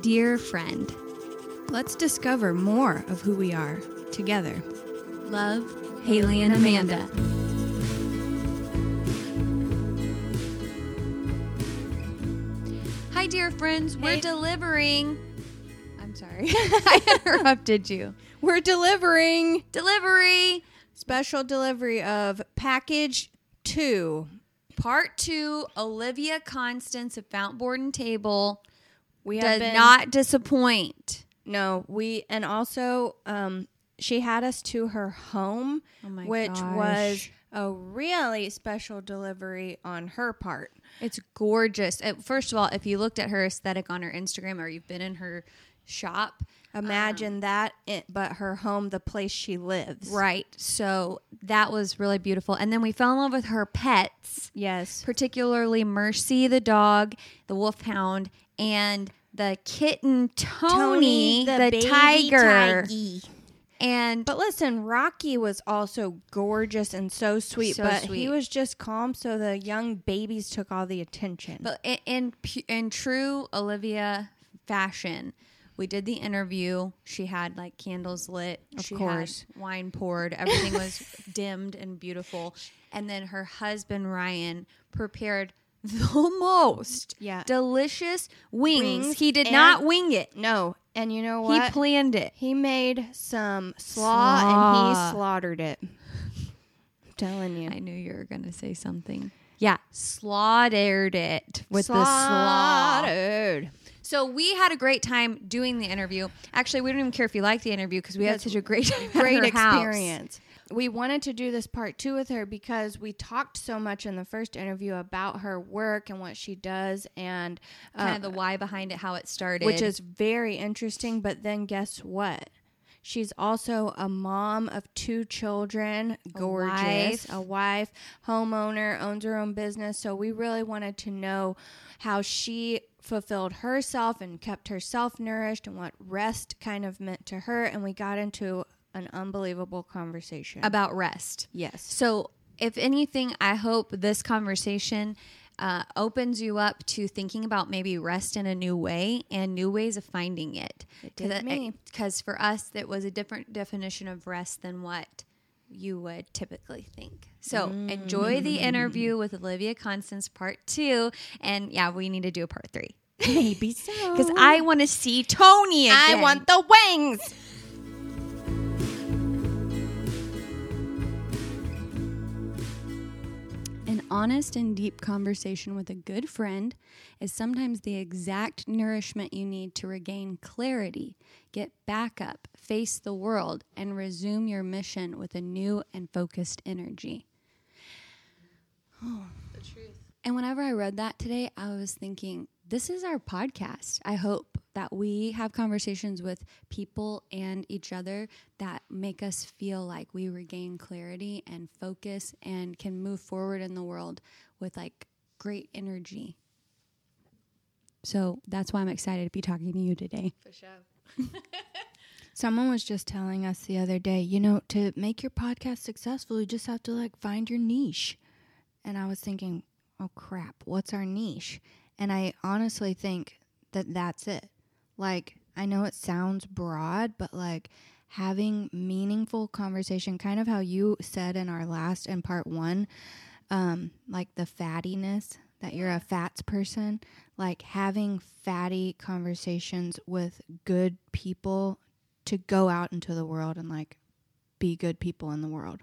Dear friend, Let's discover more of who we are together. love, Haley and Amanda. Hi, dear friends. We're Hey. delivering. I'm sorry, I interrupted you. We're delivering Delivery special delivery of package two. part two. Olivia Constance of Fountain Board and Table We have does been, not disappoint. No, we and also um she had us to her home, Oh which gosh. was a really special delivery on her part. It's gorgeous. First of all, if you looked at her aesthetic on her Instagram or you've been in her shop, Um, Imagine that, it, but her home, the place she lives. right? So that was really beautiful. And then we fell in love with her pets, Yes. particularly Mercy the dog, the wolfhound, and the kitten Tony, the, baby tiger. And But listen, Rocky was also gorgeous and so sweet, So but sweet. he was just calm, so the young babies took all the attention. But in in, in true Olivia fashion, we did the interview. She had like candles lit. Of she course. had wine poured. Everything was dimmed and beautiful. And then her husband Ryan prepared the most Yeah. delicious wings. Wings he did not wing it. no, and you know what? He planned it. He made some slaw, and he slaughtered it. I'm telling you. I knew you were going to say something. Yeah, slaughtered it with the slaw. So we had a great time doing the interview. Actually, we don't even care if you like the interview because we had such a great Great her house. experience. We wanted to do this part two with her because we talked so much in the first interview about her work and what she does, and uh, Kind of the why behind it, how it started. which is very interesting. But then guess what? She's also a mom of two children, gorgeous, wife. a wife, homeowner, owns her own business. So we really wanted to know how she fulfilled herself and kept herself nourished and what rest kind of meant to her. And we got into an unbelievable conversation. about rest. yes. So, if anything, I hope this conversation uh, opens you up to thinking about maybe rest in a new way and new ways of finding it. It did me. Because for us, it was a different definition of rest than what you would typically think. So, enjoy the interview mm. with Olivia Constance, part two. And yeah, we need to do a part three. Maybe so. Because I want to see Tony again. I want the wings. An honest and deep conversation with a good friend is sometimes the exact nourishment you need to regain clarity, get back up, face the world, and resume your mission with a new and focused energy. And whenever I read that today, I was thinking, this is our podcast. I hope that we have conversations with people and each other that make us feel like we regain clarity and focus and can move forward in the world with like great energy. So that's why I'm excited to be talking to you today. For sure. Someone was just telling us the other day, you know, to make your podcast successful, you just have to like find your niche. And I was thinking, oh crap, what's our niche? And I honestly think that that's it. Like, I know it sounds broad, but like having meaningful conversation, kind of how you said in our last and part one, um, like the fattiness that you're a fats person, like having fatty conversations with good people to go out into the world and like be good people in the world.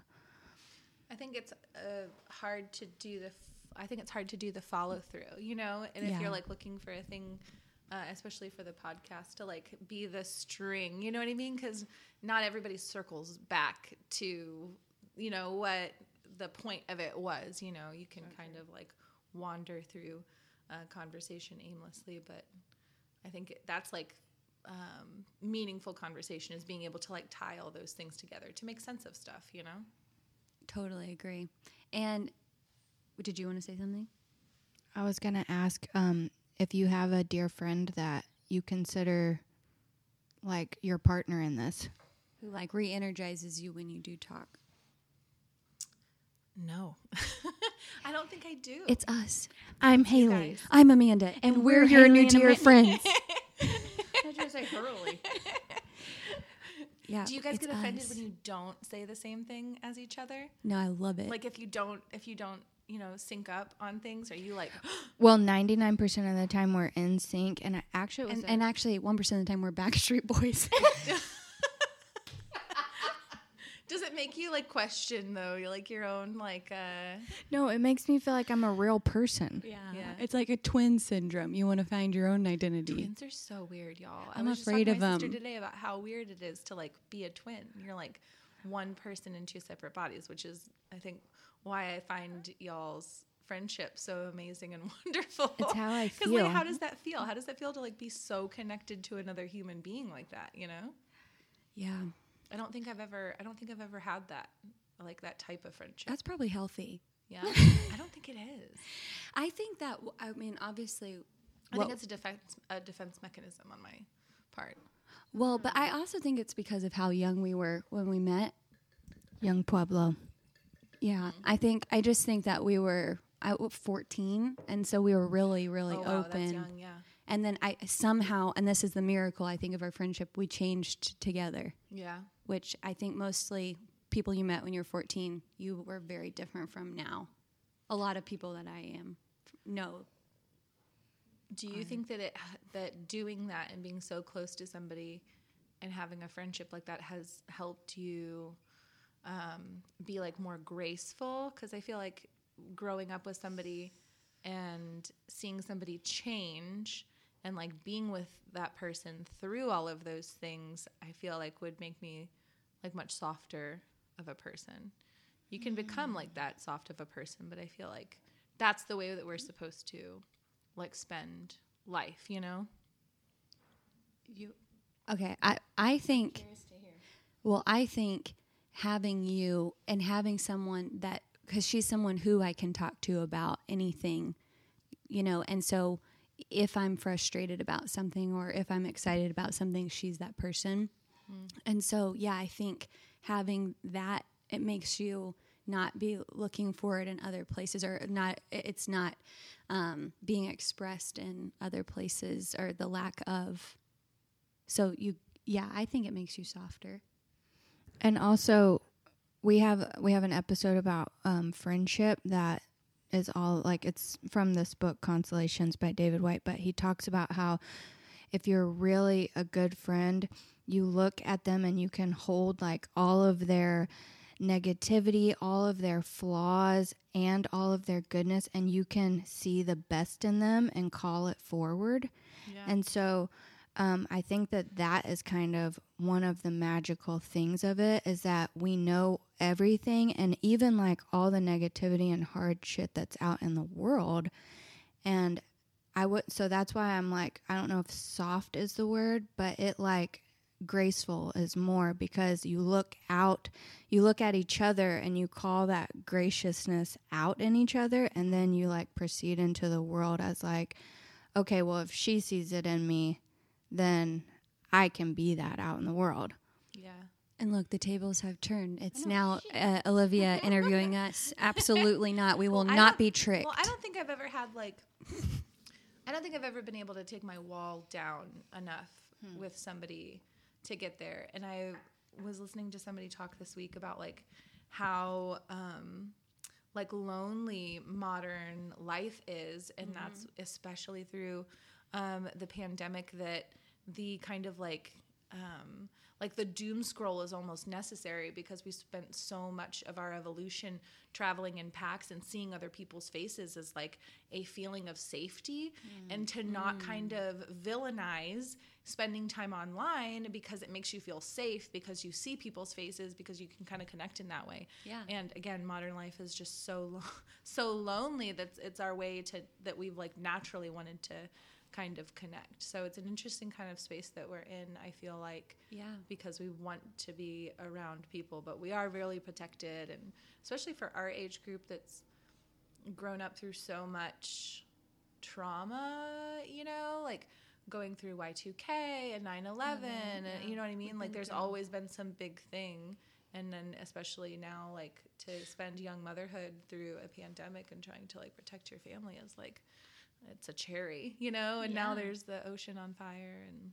I think it's uh, hard to do the. F- I think it's hard to do the follow through, you know. And if Yeah. you're like looking for a thing, uh, especially for the podcast, to like be the string, you know what I mean? Because not everybody circles back to, you know, what the point of it was. You know, you can kind of like wander through a conversation aimlessly, but I think that's like um, meaningful conversation is being able to like tie all those things together to make sense of stuff, you know. Totally agree. And did you want to say something? I was gonna ask um, if you have a dear friend that you consider like your partner in this. Who like re energizes you when you do talk? No, I don't think I do. It's us. I'm Haley. I'm Amanda, and, we're, your new dear friends. Totally. Yeah. Do you guys get offended us. when you don't say the same thing as each other? No, I love it. Like if you don't, if you don't, you know, sync up on things, are you like, Well, 99% of the time we're in sync. And I actually was and, and actually, one percent of the time we're Backstreet Boys. does it make you like question though? You're like your own like, uh, no, it makes me feel like I'm a real person. yeah. Yeah. It's like a twin syndrome. You want to find your own identity. twins are so weird, y'all. I I'm was just afraid talking to of my sister 'em. today about how weird it is to like be a twin. You're like one person in two separate bodies, which is, I think, why I find y'all's friendship so amazing and wonderful. It's how I Because like, feel. how does that feel? How does that feel to like be so connected to another human being like that? You know, Yeah. I don't think I've ever, I don't think I've ever had that, like that type of friendship. That's probably healthy. yeah, I don't think it is. I think that I mean, obviously, I think it's a defense, a defense mechanism on my part. well, but I also think it's because of how young we were when we met. Young Pueblo. Yeah, mm-hmm. I think I just think that we were I 14, and so we were really, really oh wow, open. that's young. Yeah, And then I somehow, and this is the miracle I think of our friendship, we changed together, yeah. which I think mostly people you met when you were 14, you were very different from now. A lot of people that I am know. Do you think that it that doing that and being so close to somebody and having a friendship like that has helped you um, be like more graceful? Because I feel like growing up with somebody and seeing somebody change and like being with that person through all of those things, I feel like would make me like much softer of a person. You can become like that soft of a person, but I feel like that's the way that we're supposed to like spend life, you know? You okay? I I think. Well, I think having you and having someone that because she's someone who I can talk to about anything, you know, and so if I'm frustrated about something or if I'm excited about something, she's that person. And so, yeah, I think having that it makes you not be looking for it in other places or not it's not um, being expressed in other places or the lack of. So you yeah i think it makes you softer. And also, we have we have an episode about um, friendship that is all like it's from this book Consolations by David Whyte, but he talks about how if you're really a good friend, you look at them and you can hold like all of their negativity, all of their flaws, and all of their goodness, and you can see the best in them and call it forward. Yeah. And so um, I think that that is kind of one of the magical things of it is that we know everything and even like all the negativity and hard shit that's out in the world. And I would, so that's why I'm like, I don't know if soft is the word, but it like graceful is more because you look out, you look at each other and you call that graciousness out in each other. And then you like proceed into the world as like, okay, well, if she sees it in me, then I can be that out in the world. yeah. And look the tables have turned. It's now uh, olivia interviewing us. Absolutely not. We will I not don't- be tricked. Well, I don't think I've ever had like I don't think I've ever been able to take my wall down enough with somebody to get there. And I was listening to somebody talk this week about like how um like lonely modern life is. And that's especially through um the pandemic that the kind of like um like the doom scroll is almost necessary because we spent so much of our evolution traveling in packs and seeing other people's faces as like a feeling of safety mm. and to not mm. kind of villainize spending time online because it makes you feel safe because you see people's faces because you can kind of connect in that way. Yeah. and again modern life is just so lo- so lonely that it's our way to that we've like naturally wanted to kind of connect. So it's an interesting kind of space that we're in i feel like yeah. because we want to be around people but we are really protected and especially for our age group that's grown up through so much trauma you know like going through y2k and 9-11 and mm-hmm. you know what i mean? Like there's mm-hmm. always been some big thing and then especially now like to spend young motherhood through a pandemic and trying to like protect your family is like it's a cherry you know and now there's the ocean on fire and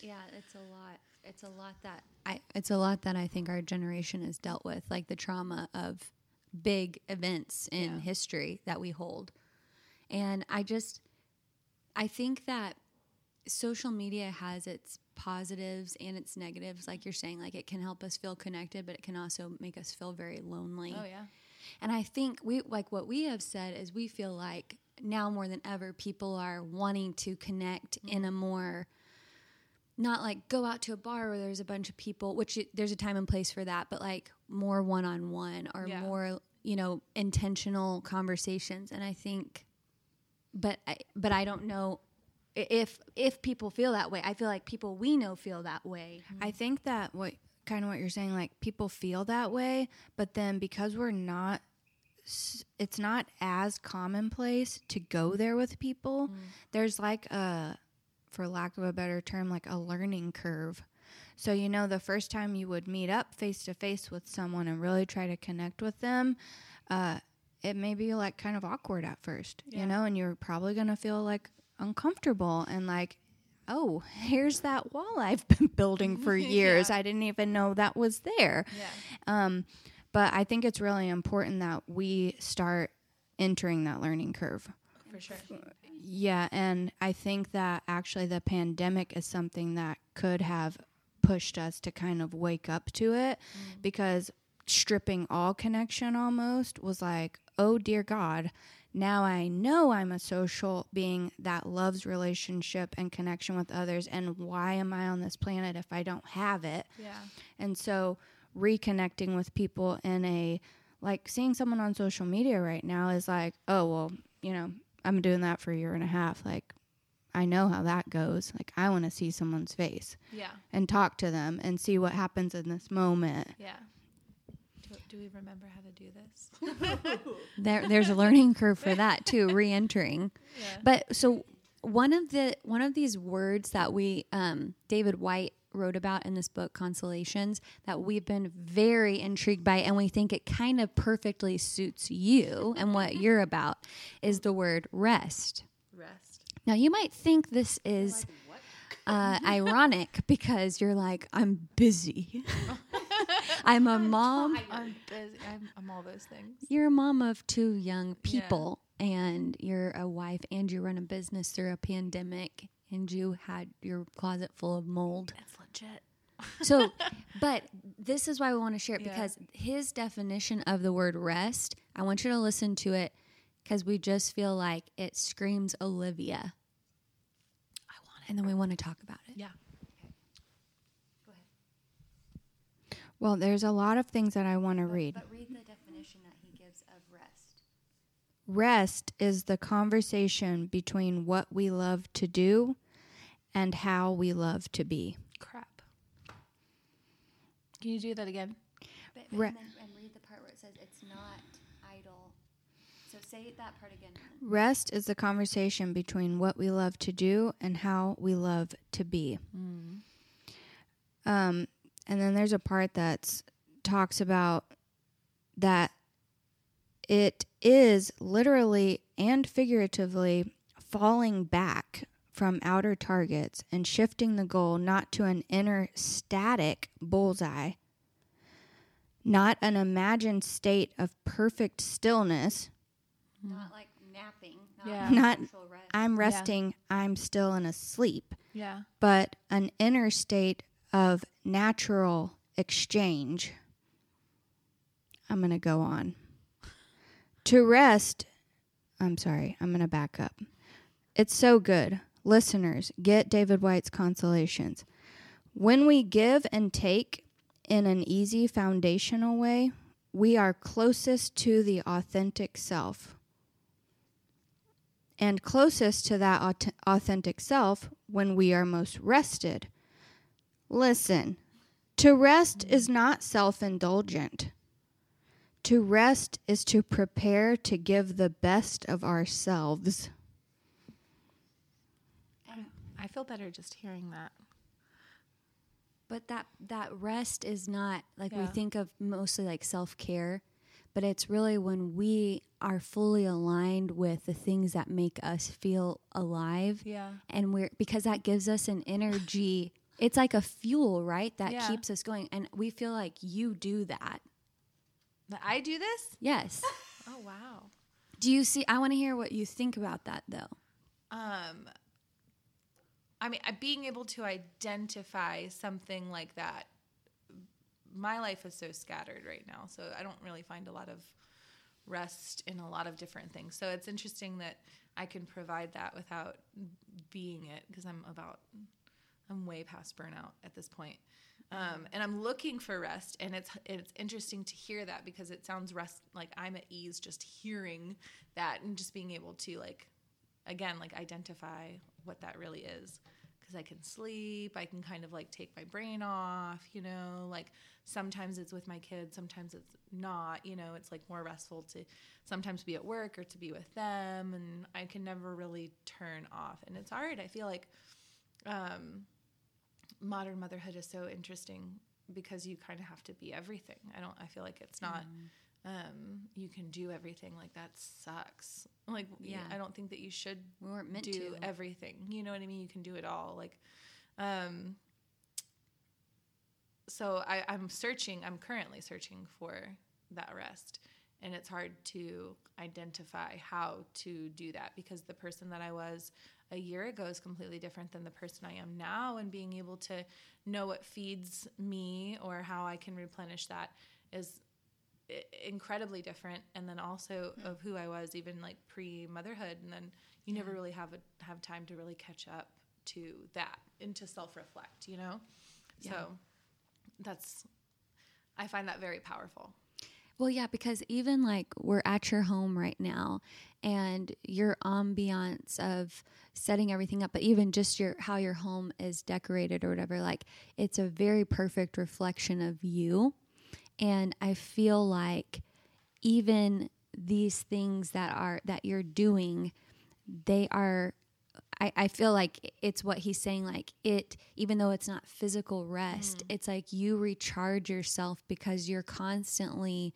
Yeah, it's a lot. It's a lot that I. It's a lot that I think our generation has dealt with, like the trauma of big events in Yeah. history that we hold, and I just, I think that social media has its positives and its negatives. Like you're saying, like it can help us feel connected, but it can also make us feel very lonely. Oh yeah. And I think we like what we have said is we feel like now more than ever people are wanting to connect mm-hmm. in a more not like go out to a bar where there's a bunch of people, which it, there's a time and place for that, but like more one on one or Yeah. more, you know, intentional conversations. And I think, but I, but I don't know if if people feel that way. I feel like people we know feel that way. Mm-hmm. I think that what kind of what you're saying, like people feel that way, but then because we're not, s- it's not as commonplace to go there with people. There's like a, for lack of a better term, like a learning curve. So you know, the first time you would meet up face to face with someone and really try to connect with them, uh, it may be like kind of awkward at first, Yeah. you know, and you're probably gonna feel like uncomfortable and like oh, here's that wall I've been building for years. I didn't even know that was there. Yeah. Um, but I think it's really important that we start entering that learning curve. For sure. Yeah, and I think that actually the pandemic is something that could have pushed us to kind of wake up to it mm. because stripping all connection almost was like, oh dear God, now I know I'm a social being that loves relationship and connection with others. And why am I on this planet if I don't have it? Yeah. And so reconnecting with people in a like seeing someone on social media right now is like, oh, well, you know, I'm doing that for a year and a half. Like, I know how that goes. Like, I want to see someone's face Yeah. and talk to them and see what happens in this moment. Yeah. Do, do we remember how to do this? There, there's a learning curve for that too, re-entering. Yeah. But so one of the one of these words that we um, David Whyte wrote about in this book Consolations that we've been very intrigued by and we think it kind of perfectly suits you and what you're about is the word rest. Rest. Now you might think this is uh, ironic because you're like I'm busy. I'm a mom. I'm busy. I'm, I'm all those things. You're a mom of two young people, and you're a wife, and you run a business through a pandemic, and you had your closet full of mold. That's legit. So, but this is why we want to share it Yeah. because his definition of the word rest, I want you to listen to it because we just feel like it screams Olivia. I want it. And then we want to talk about it. Yeah. Okay. Go ahead. Well, there's a lot of things that I want to read. But read the definition that he gives of rest. Rest is the conversation between what we love to do and how we love to be. Crap. Can you do that again? But, Re- and, then, and read the part where it says it's not idle. So say that part again. Rest is the conversation between what we love to do and how we love to be. Um, and then there's a part that talks about that it is literally and figuratively falling back from outer targets and shifting the goal not to an inner static bullseye, not an imagined state of perfect stillness. Not like napping. Not Yeah. Not rest. I'm resting, I'm still and asleep, Yeah. but an inner state of natural exchange. I'm going to go on. To rest, I'm sorry, I'm going to back up. It's so good. Listeners, get David Whyte's consolations. When we give and take in an easy foundational way, we are closest to the authentic self and closest to that authentic self when we are most rested. Listen, to rest is not self indulgent. To rest is to prepare to give the best of ourselves. I feel better just hearing that. But that that rest is not like we think of mostly like self care, but it's really when we are fully aligned with the things that make us feel alive, Yeah. and we're because that gives us an energy. it's like a fuel, right? That Yeah. keeps us going. And we feel like you do that. That I do this? Yes. Oh wow. do you see? I want to hear what you think about that, though. Um, I mean, being able to identify something like that. My life is so scattered right now, so I don't really find a lot of rest in a lot of different things. So it's interesting that I can provide that without being it because I'm about, I'm way past burnout at this point. Um, and I'm looking for rest, and it's it's interesting to hear that because it sounds rest like I'm at ease just hearing that and just being able to like again like identify what that really is because i can sleep i can kind of like take my brain off you know like sometimes it's with my kids sometimes it's not you know it's like more restful to sometimes be at work or to be with them and i can never really turn off. And it's hard i feel like um modern motherhood is so interesting because you kind of have to be everything. I don't i feel like it's not um you can do everything like that sucks. Like yeah. I don't think that you should We weren't meant do to. everything. You know what i mean? You can do it all. Like um so I, i'm searching i'm currently searching for that rest. And it's hard to identify how to do that because the person that i was a year ago is completely different than the person i am now. And being able to know what feeds me or how i can replenish that is incredibly different and then also hmm. of who I was even like pre motherhood and then you never really have a, have time to really catch up to that and to self reflect you know? So that's I find that very powerful. Well, yeah, because even like we're at your home right now and your ambiance of setting everything up, but even just your how your home is decorated or whatever, like it's a very perfect reflection of you. And I feel like even these things that are that you're doing, they are I, I feel like it's what he's saying like it even though it's not physical rest mm. it's like you recharge yourself because you're constantly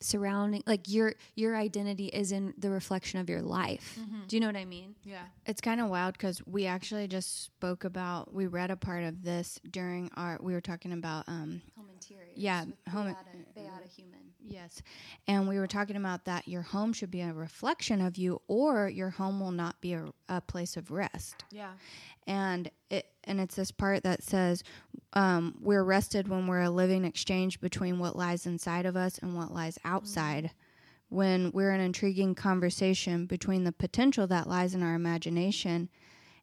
surrounding like your your identity is in the reflection of your life do you know what i mean yeah It's kind of wild because we actually just spoke about. We read a part of this during our. We were talking about. um home interiors Yeah, home- Beata, Beata human Yes, and we were talking about that. Your home should be a reflection of you, or your home will not be a, a place of rest. yeah and it and it's this part that says um, we're rested when we're a living exchange between what lies inside of us and what lies outside. When we're an intriguing conversation between the potential that lies in our imagination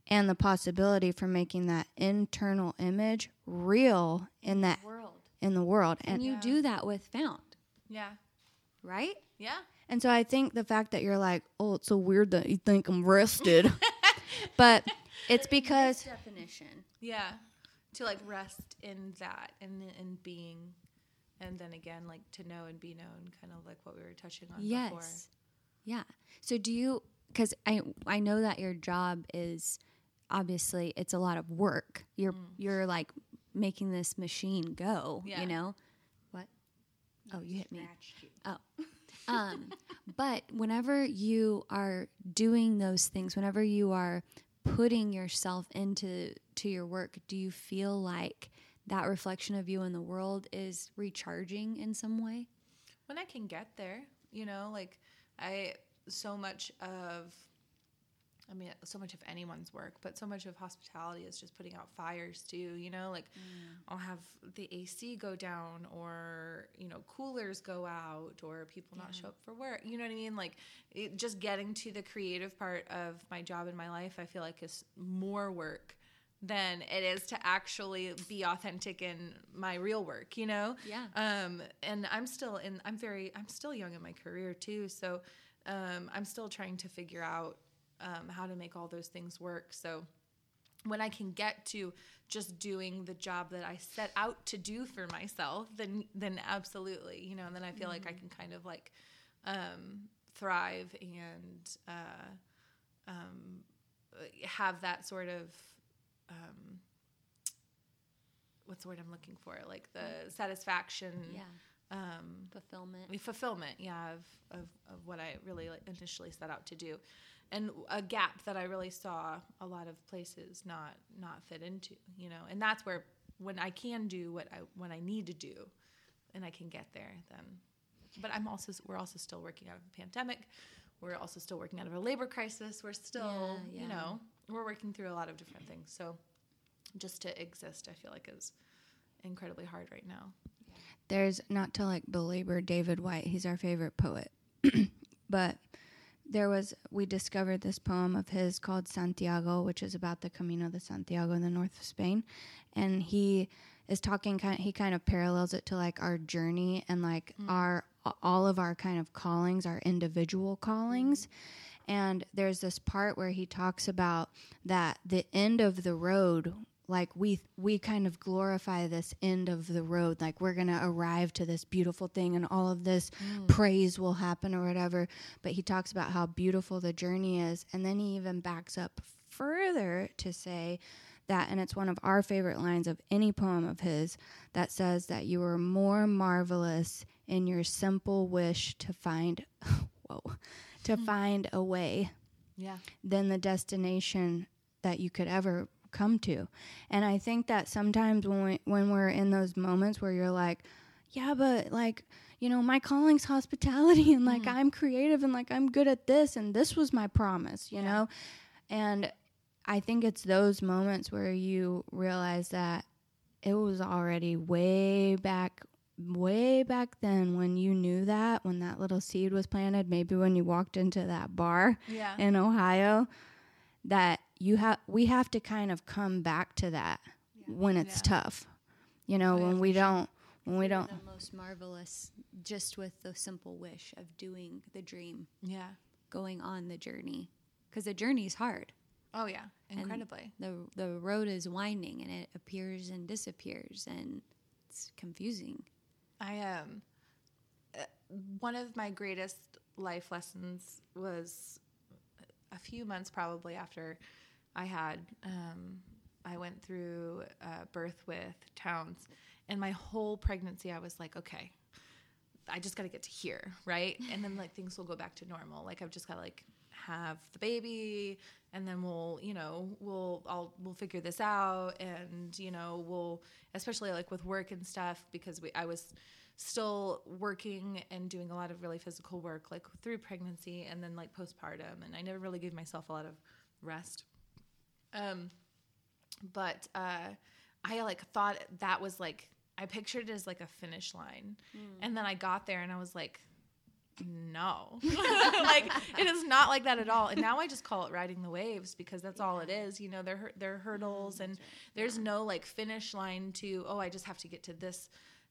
and the possibility for making that internal image real in that world. in the world. And and you do that with found. Yeah. Right? Yeah. And so I think the fact that you're like, oh, it's so weird that you think I'm rested, but it's because definition. Yeah. To like rest in that and in being and then again like to know and be known kind of like what we were touching on yes. Before yeah. So do you because i i know that your job is obviously it's a lot of work. You're you're like making this machine go Yeah. you know? What? Oh you hit me. oh. Um but whenever you are doing those things whenever you are putting yourself into to your work do you feel like that reflection of you in the world is recharging in some way? When I can get there, you know, like I so much of I mean so much of anyone's work, but so much of hospitality is just putting out fires too, you know, like I'll have the AC go down or, you know, coolers go out or people not show up for work. You know what I mean? Like it, just getting to the creative part of my job in my life, I feel like is more work than it is to actually be authentic in my real work, you know? Yeah. Um, and I'm still in, I'm very, I'm still young in my career too. So um, I'm still trying to figure out um, how to make all those things work. So when I can get to just doing the job that I set out to do for myself, then then absolutely, you know, and then I feel like I can kind of like um, thrive and uh, um, have that sort of um, what's the word I'm looking for? Like the satisfaction, yeah um, fulfillment fulfillment, yeah, of, of, of what I really like initially set out to do. And a gap that I really saw a lot of places not not fit into, you know. And that's where when I can do what I when I need to do, and I can get there, then. But I'm also we're also still working out of a pandemic. We're also still working out of a labor crisis. We're still, Yeah, you know, we're working through a lot of different things. So, just to exist, I feel like is incredibly hard right now. there's not to like belabor David Whyte, he's our favorite poet. but there was we discovered this poem of his called Santiago, which is about the Camino de Santiago in the north of Spain, and he is talking kind he kind of parallels it to like our journey and like mm. our all of our kind of callings, our individual callings. And there's this part where he talks about that the end of the road like we we kind of glorify this end of the road like we're going to arrive to this beautiful thing and all of this mm. praise will happen or whatever. But he talks about how beautiful the journey is. And then he even backs up further to say that and it's one of our favorite lines of any poem of his that says that you are more marvelous in your simple wish to find whoa to find a way Yeah. than the destination that you could ever come to. And I think that sometimes when we, when we're in those moments where you're like, yeah, but like, you know, my calling's hospitality and like mm-hmm. I'm creative and like I'm good at this and this was my promise, you know? And I think it's those moments where you realize that it was already way back way back then when you knew that when that little seed was planted maybe when you walked into that bar Yeah. in Ohio that you have we have to kind of come back to that when it's Yeah. tough. You know, Oh, yeah, when we don't when we don't the most marvelous just with the simple wish of doing the dream, Yeah. going on the journey. Because the journey is hard. Oh yeah. And Incredibly. The the road is winding and it appears and disappears and it's confusing. I um uh, one of my greatest life lessons was a few months probably after I had um I went through uh, birth with Towns and my whole pregnancy I was like okay I just got to get to here, right? And then like things will go back to normal. Like I've just got to like have the baby and then we'll, you know, we'll I'll we'll figure this out and, you know, we'll especially like with work and stuff because we I was still working and doing a lot of really physical work like through pregnancy and then like postpartum and I never really gave myself a lot of rest. Um but uh I like thought that was like I pictured it as like a finish line. And then I got there and I was like, no. like it is not like that at all. And now I just call it riding the waves because that's all it is. You know, they're they're hurdles and there's no like finish line to, oh, I just have to get to this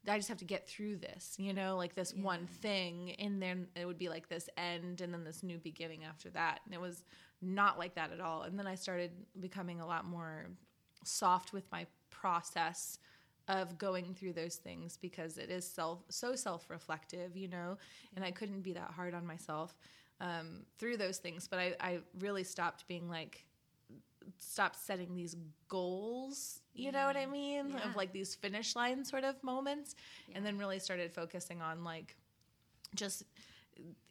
I just have to get through this, you know, like this one thing and then it would be like this end and then this new beginning after that. And it was not like that at all. And then I started becoming a lot more soft with my process of going through those things because it is self so self-reflective you know and i couldn't be that hard on myself um, through those things but I, I really stopped being like stopped setting these goals you know what i mean Yeah. of like these finish line sort of moments and then really started focusing on like just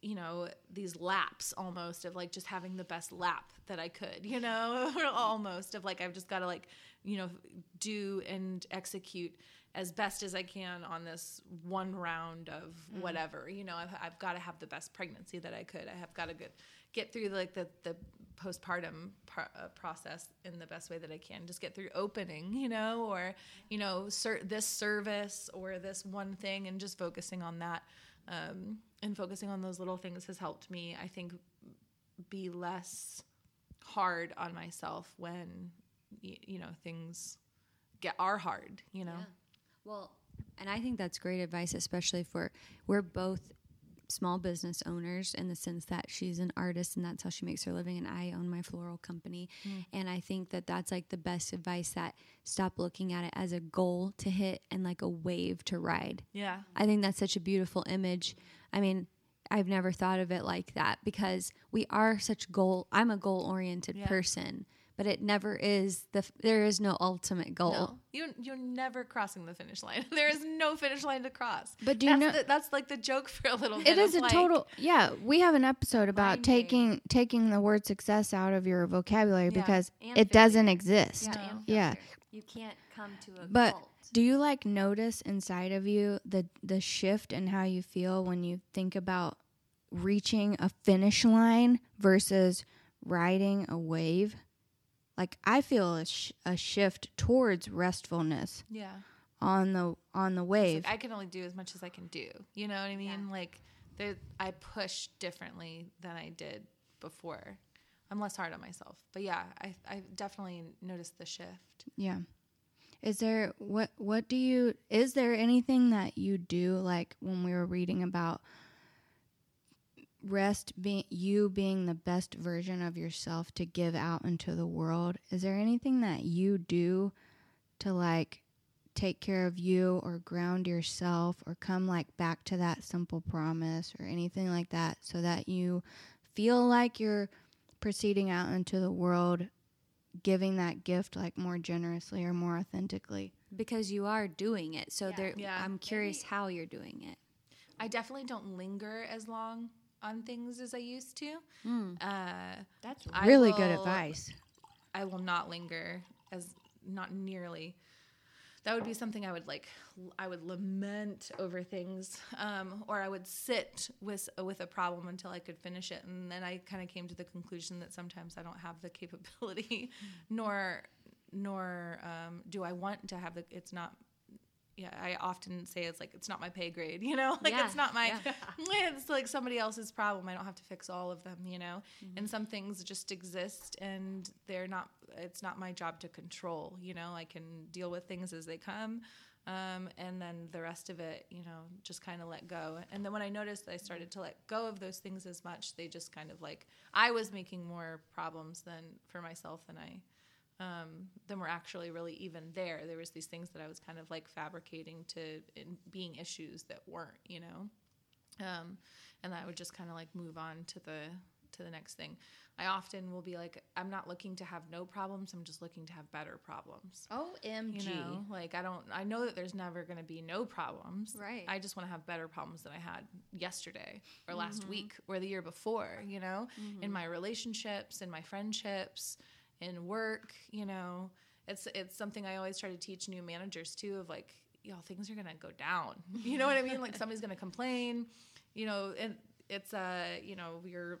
you know these laps almost of like just having the best lap that i could you know? Almost of like i've just got to like you know do and execute as best as i can on this one round of whatever you know? I've, I've got to have the best pregnancy that i could. I have got to get get through like the the postpartum par- uh, process in the best way that i can. Just get through opening you know? Or you know ser- this service or this one thing and just focusing on that um, and focusing on those little things has helped me i think be less hard on myself when y- you know things get are hard you know Well, and I think that's great advice, especially for we're both small business owners in the sense that she's an artist and that's how she makes her living, and I own my floral company. Mm. And I think that that's like the best advice that stop looking at it as a goal to hit and like a wave to ride. yeah I think that's such a beautiful image. I mean, I've never thought of it like that because we are such goal. I'm a goal oriented Yeah. person, but it never is the. f- There is no ultimate goal. No, you you're never crossing the finish line. there is no finish line to cross. But do you that's know- the, that's like the joke for a little bit. It is a like, total yeah. We have an episode about taking taking the word success out of your vocabulary Yeah, because and it doesn't exist. Yeah, No. Yeah. You can't come to a But cult. Do you like notice inside of you the the shift in how you feel when you think about reaching a finish line versus riding a wave? Like I feel a, sh- a shift towards restfulness Yeah. on the on the wave. like I can only do as much as I can do. You know what I mean? Like there, I push differently than I did before. I'm less hard on myself. But yeah, I I definitely noticed the shift. Yeah. Is there what what do you is there anything that you do like when we were reading about rest being you being the best version of yourself to give out into the world? Is there anything that you do to like take care of you or ground yourself or come like back to that simple promise or anything like that so that you feel like you're proceeding out into the world giving that gift like more generously or more authentically. because you are doing it. So there, Yeah. I'm curious how you're doing it. I definitely don't linger as long on things as I used to. Uh, That's I really good advice. I will not linger as not nearly. That would be something I would like. I would lament over things, um, or I would sit with with a problem until I could finish it, and then I kind of came to the conclusion that sometimes I don't have the capability, nor nor um, do I want to have the. It's not. Yeah, I often say it's like it's not my pay grade, you know, like Yeah, it's not my. yeah. It's like somebody else's problem. I don't have to fix all of them, you know. And some things just exist, and they're not. It's not my job to control. You know, I can deal with things as they come, um, and then the rest of it, you know, just kind of let go. And then when I noticed that I started to let go of those things as much, they just kind of like I was making more problems than for myself than I um, than were actually really even there. There was these things that I was kind of like fabricating to in being issues that weren't, you know. Um, and I would just kind of like move on to the to the next thing. I often will be like, I'm not looking to have no problems. I'm just looking to have better problems. OMG. You know, like I don't. I know that there's never going to be no problems. Right. I just want to have better problems than I had yesterday or last week or the year before. You know, in my relationships, in my friendships, in work. You know, it's it's something I always try to teach new managers too. Of like, know, things are going to go down. You know what I mean? Like somebody's going to complain. You know, and it's uh, you know, your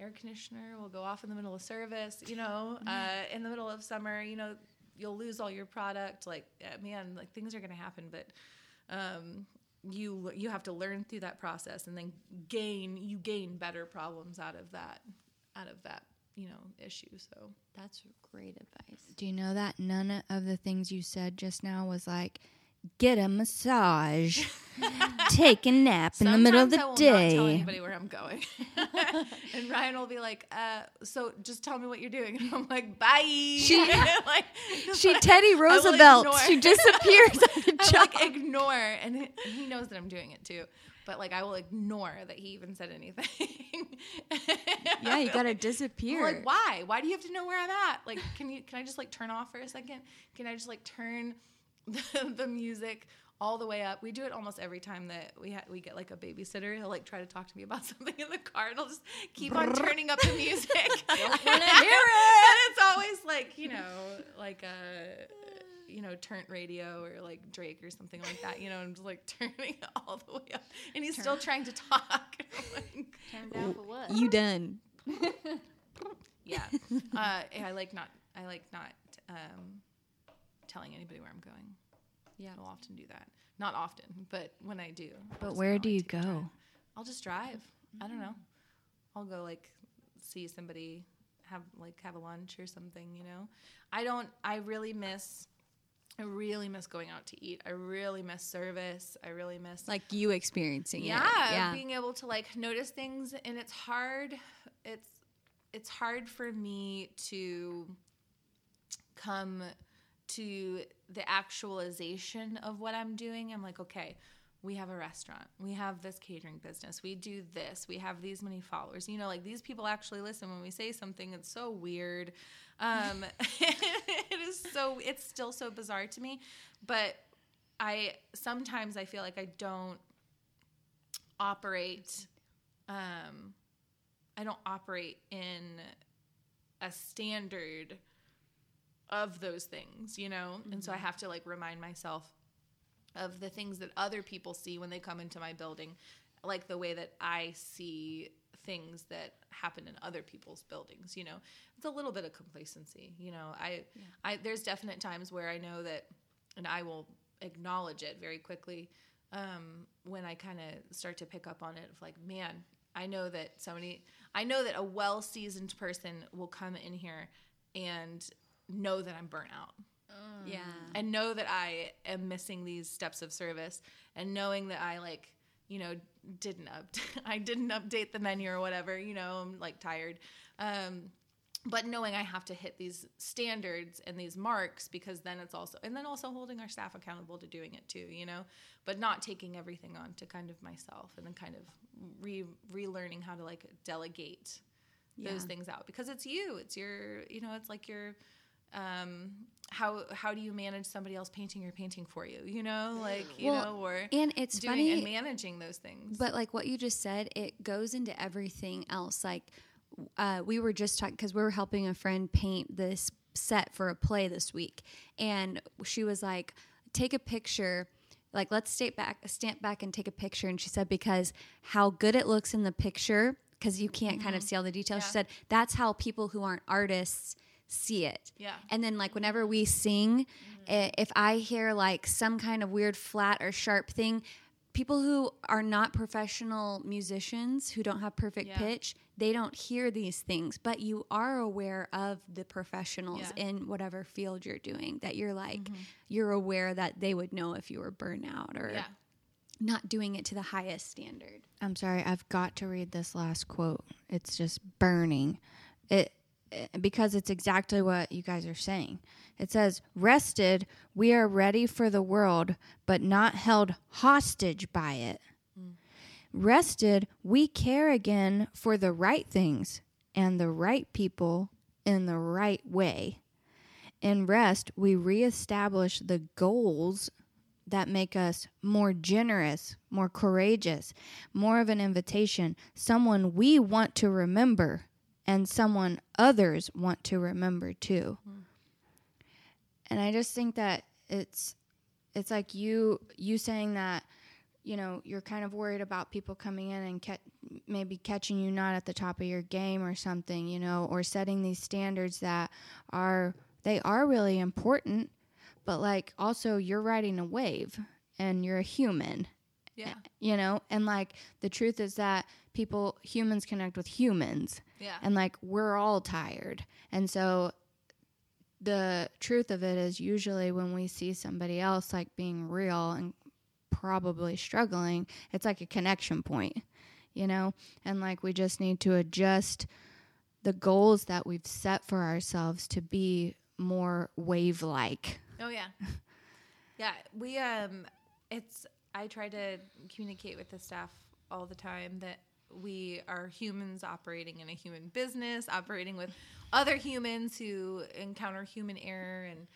air conditioner will go off in the middle of service. You know, uh, in the middle of summer. You know, you'll lose all your product. Like, uh, man, like things are going to happen, but. Um, you you have to learn through that process and then gain you gain better problems out of that out of that you know issue so That's great advice. Do you know that none of the things you said just now was like get a massage, take a nap in the middle of the I will not tell day? anybody where I'm going and Ryan will be like uh, so just tell me what you're doing and I'm like bye She, like, She Teddy Roosevelt. She disappears on the I job. like ignore, and he, he knows that I'm doing it too. But like, I will ignore that he even said anything. Yeah, you gotta I'm disappear. like, why? Why do you have to know where I'm at? Like, can you? Can I just like turn off for a second? Can I just like turn the, the music all the way up? We do it almost every time that we ha- we get like a babysitter. He'll like try to talk to me about something in the car, and I'll just keep on turning up the music. Don't wanna hear it. And it's always like you know, like a you know, turnt radio or like Drake or something like that, you know, and just like turning it all the way up. And he's still trying to talk. Turned down for what? You done. yeah. Uh, I like not, I like not um, telling anybody where I'm going. Yeah. I'll often do that. Not often, but when I do. But where do you take a drive. go? I'll just drive. I don't know. I'll go like see somebody have like have a lunch or something, you know. I don't I really miss I really miss going out to eat. I really miss service. I really miss Like you experiencing yeah, it. Yeah. being able to like notice things and it's hard it's it's hard for me to come to the actualization of what I'm doing. I'm like, okay, we have a restaurant, we have this catering business, we do this, we have these many followers. You know, like these people actually listen when we say something. It's so weird. Um, it is so. It's still so bizarre to me, but I sometimes I feel like I don't operate. Um, I don't operate in a standard of those things, you know? Mm-hmm. And so I have to like remind myself of the things that other people see when they come into my building, like the way that I see things that happen in other people's buildings, you know. It's a little bit of complacency, you know. I yeah. I there's definite times where I know that and I will acknowledge it very quickly um, when I kind of start to pick up on it of like, man, I know that somebody, I know that a well seasoned person will come in here and know that I'm burnt out. Yeah. And know that I am missing these steps of service and knowing that I like, you know, didn't up I didn't update the menu or whatever, you know, I'm like tired. Um, but knowing I have to hit these standards and these marks because then it's also and then also holding our staff accountable to doing it too, you know, but not taking everything on to kind of myself and then kind of re relearning how to like delegate yeah. those things out because it's you, it's your, you know, it's like your um how how do you manage somebody else painting your painting for you you know like you well, know or and it's doing funny and managing those things but like what you just said it goes into everything else like uh, we were just talking because we were helping a friend paint this set for a play this week, and she was like, "Take a picture." Like, let's state back, stamp back, and take a picture. And she said, because how good it looks in the picture, because you can't mm-hmm. kind of mm-hmm. see all the details. Yeah. She said that's how people who aren't artists see it. Yeah. And then like whenever we sing, mm-hmm. if I hear like some kind of weird flat or sharp thing, people who are not professional musicians who don't have perfect yeah. pitch they don't hear these things but you are aware of the professionals yeah. in whatever field you're doing that you're like mm-hmm. you're aware that they would know if you were burnout or yeah. not doing it to the highest standard i'm sorry i've got to read this last quote it's just burning it because it's exactly what you guys are saying. It says, Rested, we are ready for the world, but not held hostage by it. Mm. Rested, we care again for the right things and the right people in the right way. In rest, we reestablish the goals that make us more generous, more courageous, more of an invitation, someone we want to remember and someone others want to remember too. Mm. And I just think that it's it's like you you saying that you know you're kind of worried about people coming in and ca- maybe catching you not at the top of your game or something, you know, or setting these standards that are they are really important, but like also you're riding a wave and you're a human. Yeah. You know, and like the truth is that people humans connect with humans. Yeah. And like we're all tired. And so the truth of it is usually when we see somebody else like being real and probably struggling it's like a connection point you know? And like we just need to adjust the goals that we've set for ourselves to be more wave like oh yeah. Yeah we um it's i try to communicate with the staff all the time that we are humans operating in a human business, operating with other humans who encounter human error, and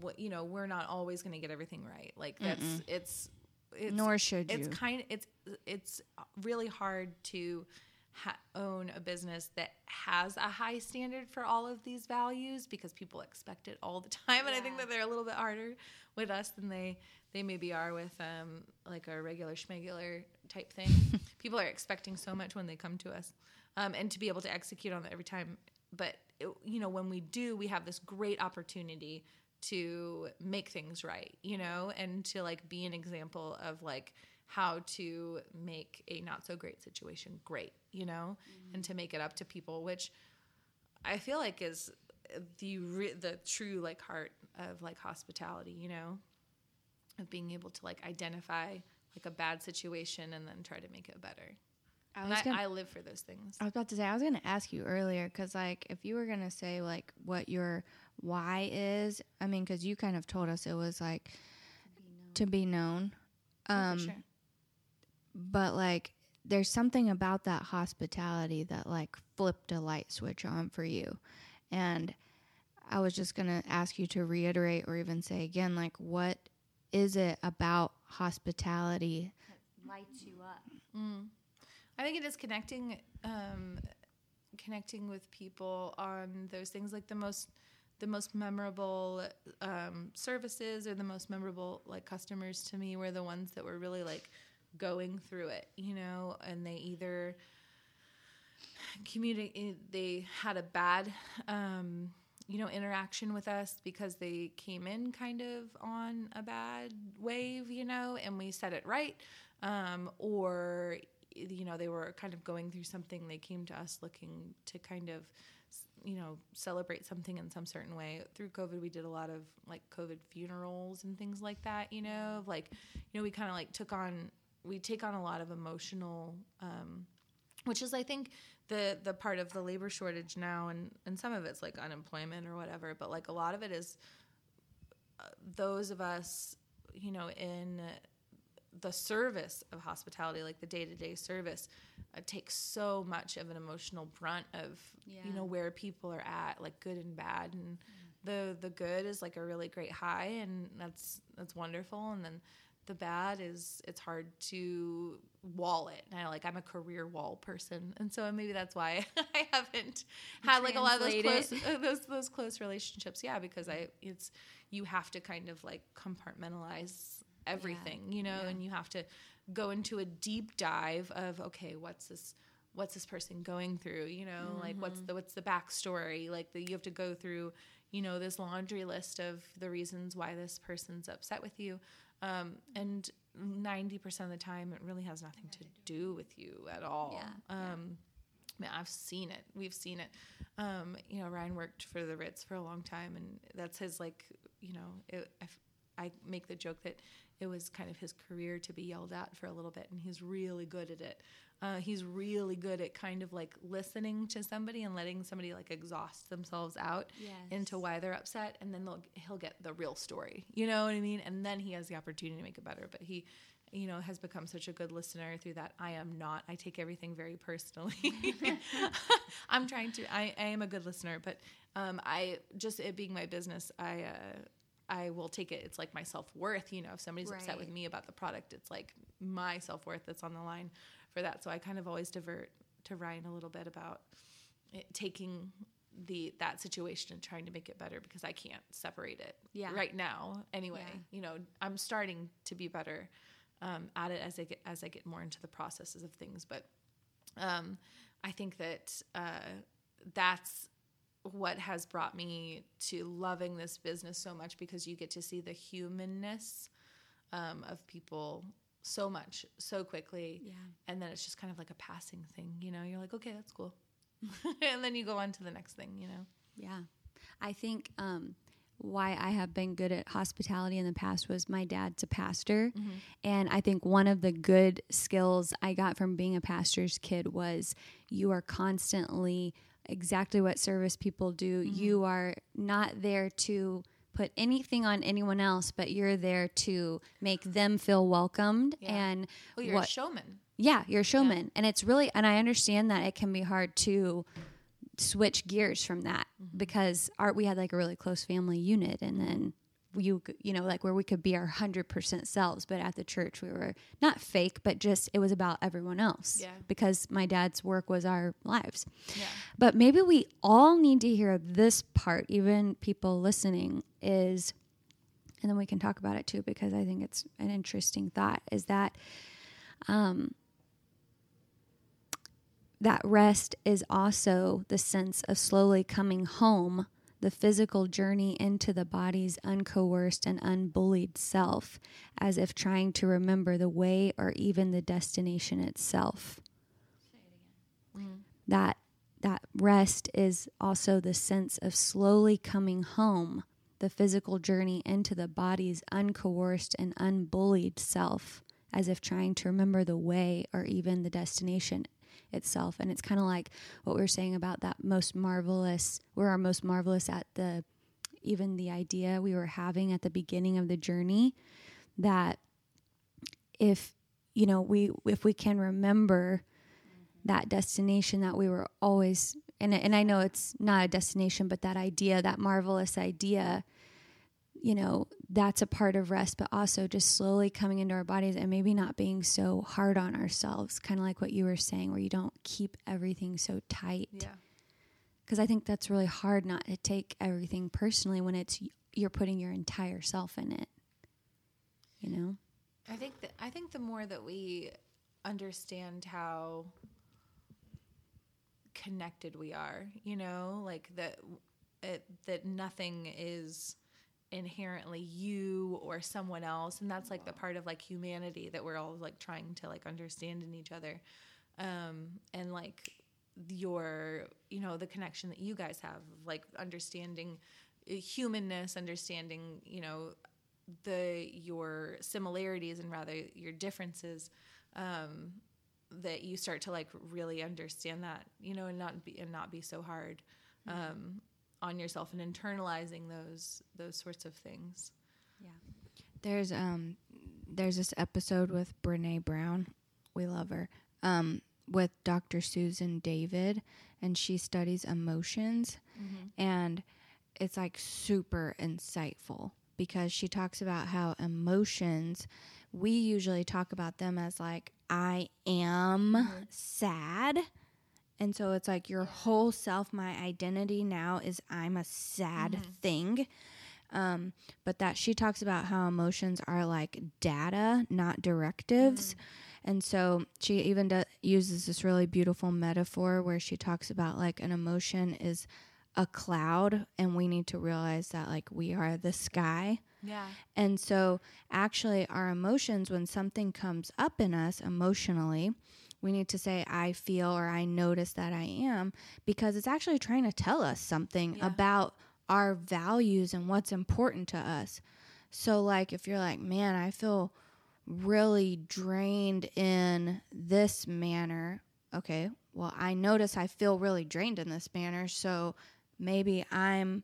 what you know, we're not always going to get everything right. Like that's Mm-mm. it's, it's nor should it's you. kind of it's it's really hard to ha- own a business that has a high standard for all of these values because people expect it all the time, and yeah. I think that they're a little bit harder with us than they they maybe are with um, like a regular schmegular type thing. People are expecting so much when they come to us, um, and to be able to execute on it every time. But it, you know, when we do, we have this great opportunity to make things right, you know, and to like be an example of like how to make a not so great situation great, you know, mm-hmm. and to make it up to people, which I feel like is the re- the true like heart of like hospitality, you know, of being able to like identify like a bad situation and then try to make it better. I, was gonna, I, I live for those things. I was about to say I was going to ask you earlier because like if you were going to say like what your why is, I mean because you kind of told us it was like to be known. To be known. Um, oh, sure. But like there's something about that hospitality that like flipped a light switch on for you. And I was just going to ask you to reiterate or even say again like what is it about hospitality Lights you up. Mm. I think it is connecting, um, connecting with people on those things like the most, the most memorable um, services or the most memorable like customers to me were the ones that were really like going through it, you know, and they either communicate, they had a bad, um, you know, interaction with us because they came in kind of on a bad wave, you know, and we set it right. Um, or, you know, they were kind of going through something. They came to us looking to kind of, you know, celebrate something in some certain way. Through COVID, we did a lot of like COVID funerals and things like that, you know, like, you know, we kind of like took on, we take on a lot of emotional, um, which is, I think, the the part of the labor shortage now, and and some of it's like unemployment or whatever, but like a lot of it is uh, those of us, you know, in the service of hospitality, like the day to day service, uh, takes so much of an emotional brunt of you know where people are at, like good and bad, and the the good is like a really great high, and that's that's wonderful, and then the bad is it's hard to wall it. And I like I'm a career wall person, and so maybe that's why I haven't had like a lot of those close uh, those those close relationships. Yeah, because I it's you have to kind of like compartmentalize everything, you know, and you have to go into a deep dive of okay, what's this what's this person going through, you know, like what's the what's the backstory, like the, you have to go through, you know, this laundry list of the reasons why this person's upset with you, um, and ninety percent of the time, it really has nothing to do with you at all. Yeah, Um, I mean, I've seen it. We've seen it. Um, you know, Ryan worked for the Ritz for a long time, and that's his like. You know, it, I, f- I make the joke that it was kind of his career to be yelled at for a little bit, and he's really good at it. Uh, he's really good at kind of like listening to somebody and letting somebody like exhaust themselves out into why they're upset, and then they'll, he'll get the real story. You know what I mean? And then he has the opportunity to make it better. But he, you know, has become such a good listener through that. I am not. I take everything very personally. I'm trying to. I, I am a good listener, but um, I just it being my business, I. Uh, I will take it. It's like my self worth. You know, if somebody's upset with me about the product, it's like my self worth that's on the line for that. So I kind of always divert to Ryan a little bit about taking the that situation and trying to make it better because I can't separate it Yeah. right now. Anyway, Yeah. you know, I'm starting to be better um, at it as I get as I get more into the processes of things. But um, I think that uh, that's what has brought me to loving this business so much because you get to see the humanness um, of people so much so quickly Yeah. and then it's just kind of like a passing thing you know you're like okay that's cool and then you go on to the next thing you know Yeah. I think um, why I have been good at hospitality in the past was my dad's a pastor. And I think one of the good skills I got from being a pastor's kid was you are constantly exactly what service people do. You are not there to put anything on anyone else, but you're there to make them feel welcomed Yeah. and oh you're what a showman yeah, you're a showman. And it's really, and I understand that it can be hard to switch gears from that mm-hmm. because art we had like a really close family unit and then you, you know, like where we could be our 100% selves. But at the church, we were not fake, but just it was about everyone else Yeah. because my dad's work was our lives. yeah But maybe we all need to hear this part, even people listening, is, and then we can talk about it too, because I think it's an interesting thought, is that um, that rest is also the sense of slowly coming home, the physical journey into the body's uncoerced and unbullied self, as if trying to remember the way or even the destination itself. That that rest is also the sense of slowly coming home, the physical journey into the body's uncoerced and unbullied self, as if trying to remember the way or even the destination itself. And it's kind of like what we were saying about that most marvelous, we're our most marvelous at the, even the idea we were having at the beginning of the journey that if you know, we if we can remember that destination that we were always and and I know it's not a destination, but that idea, that marvelous idea, you know, that's a part of rest, but also just slowly coming into our bodies and maybe not being so hard on ourselves, kind of like what you were saying, where you don't keep everything so tight. Yeah. Because I think that's really hard not to take everything personally when it's you're putting your entire self in it. You know? I think that I think the more that we understand how connected we are, you know, like that it, that nothing is inherently you or someone else and that's like the part of like humanity that we're all like trying to like understand in each other. Um and like your you know the connection that you guys have like understanding uh, humanness understanding you know the your similarities and rather your differences um that you start to like really understand that you know and not be and not be so hard. Um on yourself and internalizing those those sorts of things Yeah. There's um there's this episode with Brene Brown. We love her. Um with Dr. Susan David and she studies emotions and it's like super insightful because she talks about how emotions we usually talk about them as like I am sad. And so it's like your whole self, my identity now is I'm a sad thing. Um, but that she talks about how emotions are like data, not directives. And so she even do- uses this really beautiful metaphor where she talks about like an emotion is a cloud, and we need to realize that like we are the sky. yeah And so, actually, our emotions, when something comes up in us emotionally, we need to say, I feel or I notice that I am, because it's actually trying to tell us something Yeah. about our values and what's important to us. So, like, if you're like, man, I feel really drained in this manner, okay, well, I notice I feel really drained in this manner. So, maybe I'm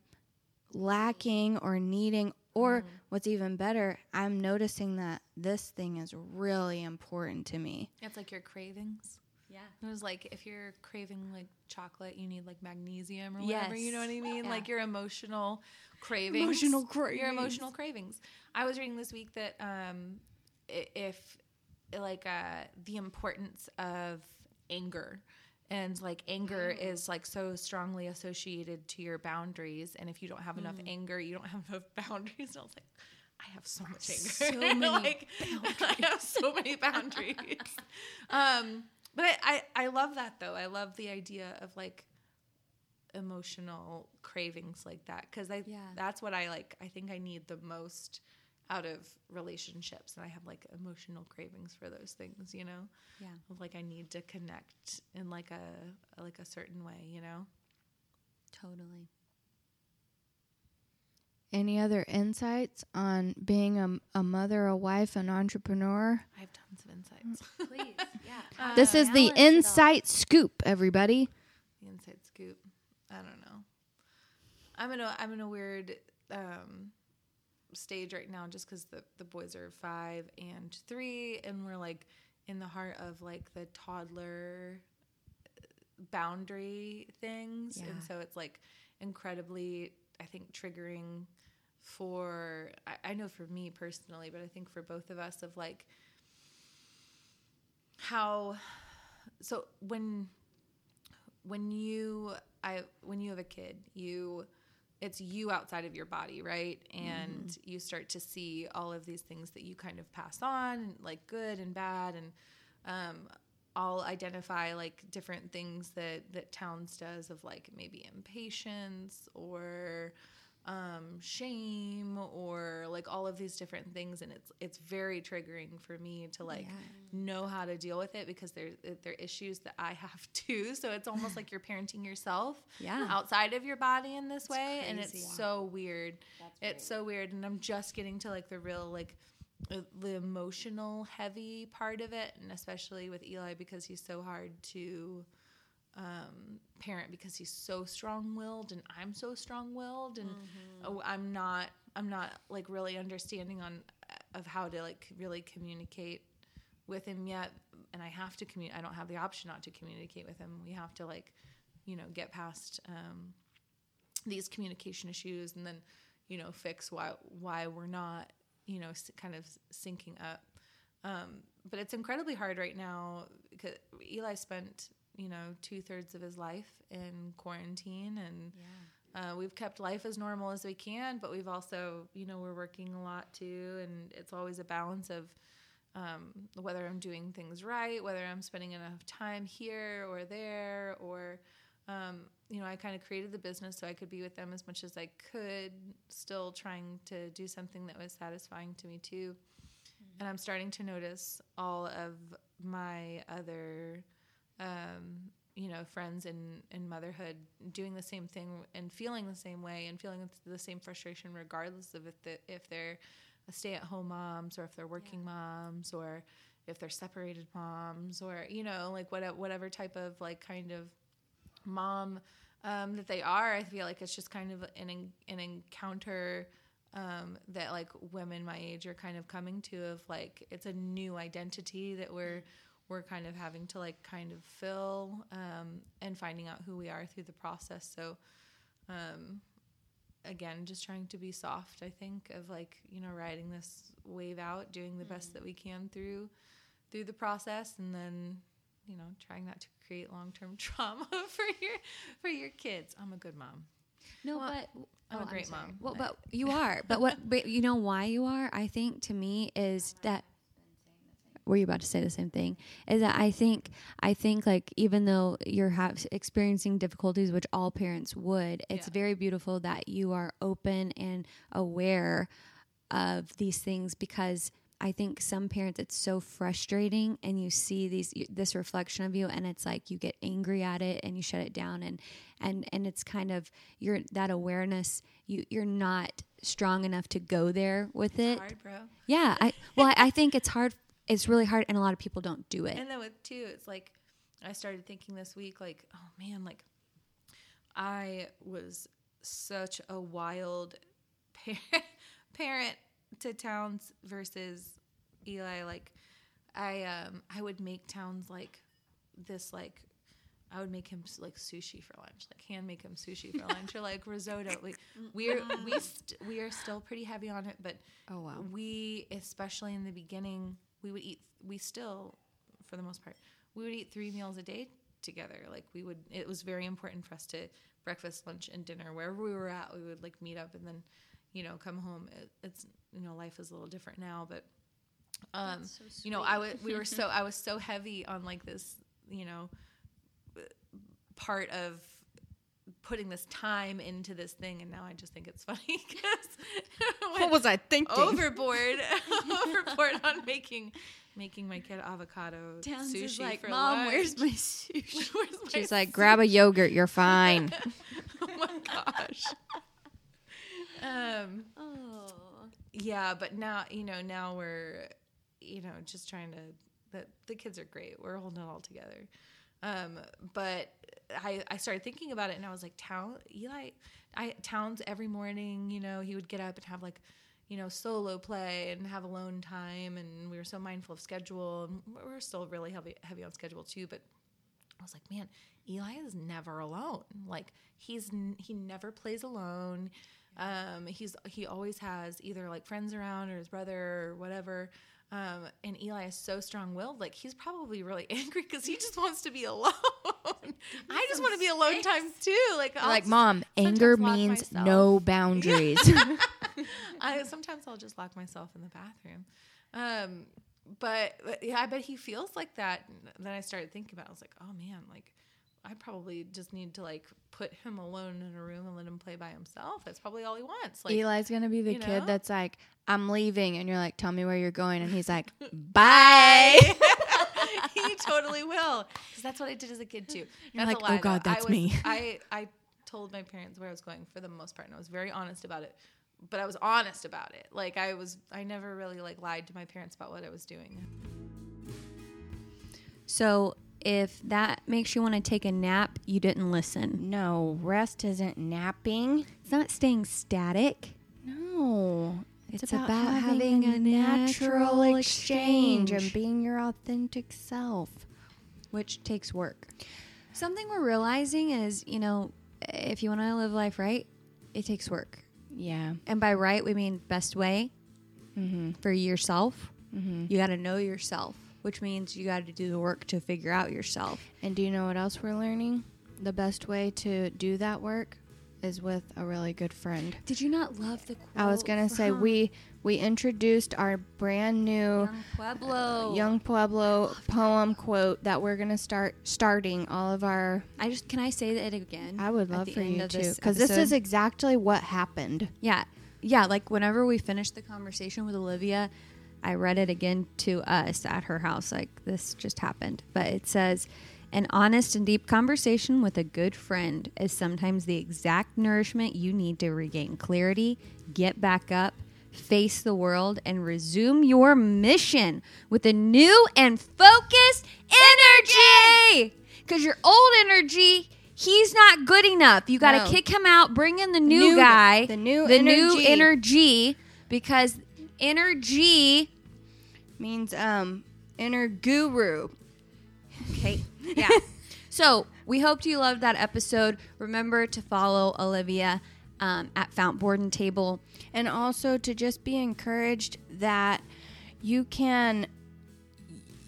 lacking or needing or what's even better i'm noticing that this thing is really important to me. It's like your cravings? Yeah. it was like if you're craving like chocolate you need like magnesium or whatever you know what i mean? Yeah. like your emotional cravings. Emotional cravings. your emotional cravings. I was reading this week that um if like uh the importance of anger and like anger is like so strongly associated to your boundaries and if you don't have enough anger you don't have enough boundaries. And i was like i have so much anger. So many like i have so many boundaries. Um but I, I i love that though. I love the idea of like emotional cravings like that because i Yeah. that's what i like i think i need the most out of relationships and i have like emotional cravings for those things you know Yeah. like i need to connect in like a like a certain way you know Totally. any other insights on being a, a mother a wife an entrepreneur i have tons of insights Please. Yeah. this is the insight scoop everybody the insight scoop i don't know i'm in a i'm in a weird um stage right now just because the the boys are five and three and we're like in the heart of like the toddler uh, boundary things. And so it's like incredibly i think triggering for I, I know for me personally but i think for both of us of like how so when when you I when you have a kid, you it's you outside of your body, right? And you start to see all of these things that you kind of pass on, like good and bad, and um, I'll identify like different things that that Towns does of like maybe impatience or um, shame or like all of these different things, and it's it's very triggering for me to like know how to deal with it because there there are issues that I have too. So it's almost like you're parenting yourself Yeah. outside of your body in this way, and crazy. it's so weird. it's so weird, and I'm just getting to like the real like uh, the emotional heavy part of it, and especially with Eli because he's so hard to um, parent because he's so strong-willed and I'm so strong-willed and oh, I'm not I'm not like really understanding on of how to like really communicate with him yet, and I have to communicate. I don't have the option not to communicate with him. We have to like, you know, get past um, these communication issues, and then, you know, fix why why we're not, you know, kind of syncing up. Um, but it's incredibly hard right now because Eli spent, you know, two thirds of his life in quarantine, and uh, we've kept life as normal as we can. But we've also, you know, we're working a lot too, and it's always a balance of um, whether I'm doing things right, whether I'm spending enough time here or there, or um, you know, I kind of created the business so I could be with them as much as I could, still trying to do something that was satisfying to me too. And I'm starting to notice all of my other, um, you know, friends in, in motherhood doing the same thing and feeling the same way and feeling the same frustration, regardless of if the, if they're stay at home moms or if they're working moms or if they're separated moms or you know like what, whatever type of like kind of mom um, that they are i feel like it's just kind of an, an encounter um, that like women my age are kind of coming to of like it's a new identity that we're we're kind of having to like kind of fill um, and finding out who we are through the process so um, again just trying to be soft i think of like you know riding this wave out doing the best that we can through through the process and then you know trying not to create long-term trauma for your for your kids i'm a good mom No, Well, but I'm oh, a great sorry. mom Well, but you are. But what? But you know why you are? I think to me is that. Were you about to say the same thing? Is that I think I think like even though you're have, experiencing difficulties, which all parents would, it's Yeah. very beautiful that you are open and aware of these things because I think some parents it's so frustrating and you see these this reflection of you and it's like you get angry at it and you shut it down and and and it's kind of you're that awareness you you're not strong enough to go there with it. hard Yeah, I well I, I think it's hard it's really hard and a lot of people don't do it. and then with two, it's like i started thinking this week like oh man like i was such a wild par- parent to towns versus eli like i um i would make towns like this like I would make him like sushi for lunch, like hand make him sushi for lunch, or like risotto. Like we're we st- we are still pretty heavy on it, but Oh, wow. we especially in the beginning we would eat we still for the most part we would eat three meals a day together. Like we would it was very important for us to breakfast lunch and dinner. Wherever we were at we would like meet up and then you know come home. It, it's you know life is a little different now but um you know i was we were so i was so heavy on like this you know part of putting this time into this thing and now i just think it's funny because What was I thinking? overboard overboard on making making my kid avocado Towns sushi like, for Mom, lunch. where's my sushi? Where's my She's like, grab a yogurt. You're fine. oh my gosh um oh. yeah but now you know now we're you know just trying to the, the kids are great we're holding it all together um but i i started thinking about it and i was like town eli i towns every morning you know he would get up and have like you know solo play and have alone time and we were so mindful of schedule and we're still really heavy heavy on schedule too but I was like, man, Eli is never alone. Like he's n- he never plays alone. Um, he's he always has either like friends around or his brother or whatever. Um, and Eli is so strong willed. Like he's probably really angry because he just wants to be alone. I just want to be alone times too. Like I'll like, mom, anger means myself. no boundaries. I sometimes I'll just lock myself in the bathroom. Um, but, but yeah, I bet he feels like that. And then I started thinking about. it. I was like, oh man, like I probably just need to like put him alone in a room and let him play by himself. That's probably all he wants. Like Eli's gonna be the you kid know? that's like, I'm leaving, and you're like, tell me where you're going, and he's like, bye. he totally will. Because that's what I did as a kid too. You're That's like, oh, lie, "Oh, God, though. I that's was- me." I I told my parents where I was going for the most part, and I was very honest about it. But I was honest about it. Like I was, I never really like lied to my parents about what I was doing. So if that makes you want to take a nap, you didn't listen. no, rest isn't napping. It's not staying static. No, It's It's, about about, having having, a a natural natural exchange and being your authentic self. which takes work. Something we're realizing is, you know, if you want to live life right, it takes work. Yeah. And by right, we mean best way Mm-hmm. for yourself. Mm-hmm. You got to know yourself, which means you got to do the work to figure out yourself. And do you know what else we're learning? The best way to do that work is with a really good friend. Did you not love the quote? I was gonna say we we introduced our brand new Young Pueblo. Young Pueblo poem quote that we're gonna start starting all of our. I just can I say that again? I would love for you to, because this is exactly what happened. Yeah. Yeah. Like whenever we finished the conversation with Olivia, I read it again to us at her house. Like this just happened. But it says, an honest and deep conversation with a good friend is sometimes the exact nourishment you need to regain clarity, get back up, face the world, and resume your mission with a new and focused energy. Because your old energy, he's not good enough. You got to No. kick him out, bring in the new New- guy, the new the new energy. energy, because energy. Means um inner guru. Okay, yeah. so we hoped you loved that episode. Remember to follow Olivia um, at Fount Board and Table. and also to just be encouraged that you can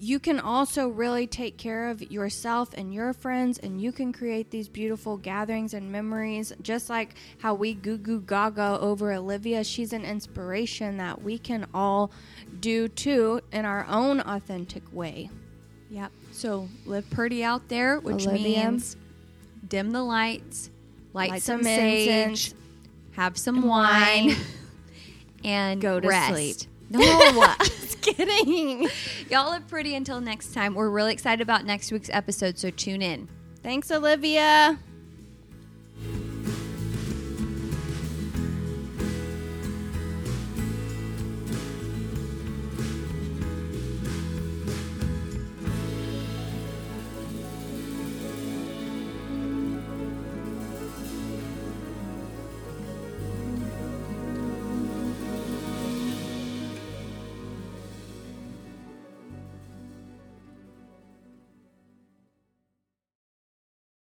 you can also really take care of yourself and your friends and you can create these beautiful gatherings and memories just like how we goo goo gaga over olivia she's an inspiration that we can all do too in our own authentic way Yep. So live pretty out there, which Olivia. means dim the lights, light, Light some some sage, incense, have some wine, wine. and Go to rest. sleep. No, kidding y'all live pretty until next time. We're really excited about next week's episode, so tune in. thanks olivia